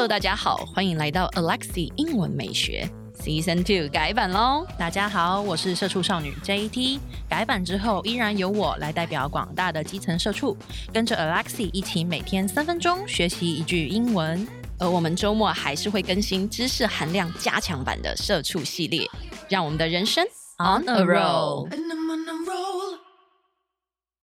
hello 大家好欢迎来到 alexi 英文美学 season two 改版喽大家好我是社畜少女 jt 改版之后依然由我来代表广大的基层社畜跟着 alexi 一起每天三分钟学习一句英文。而我们周末还是会更新知识含量加强版的社畜系列让我们的人生 on a roll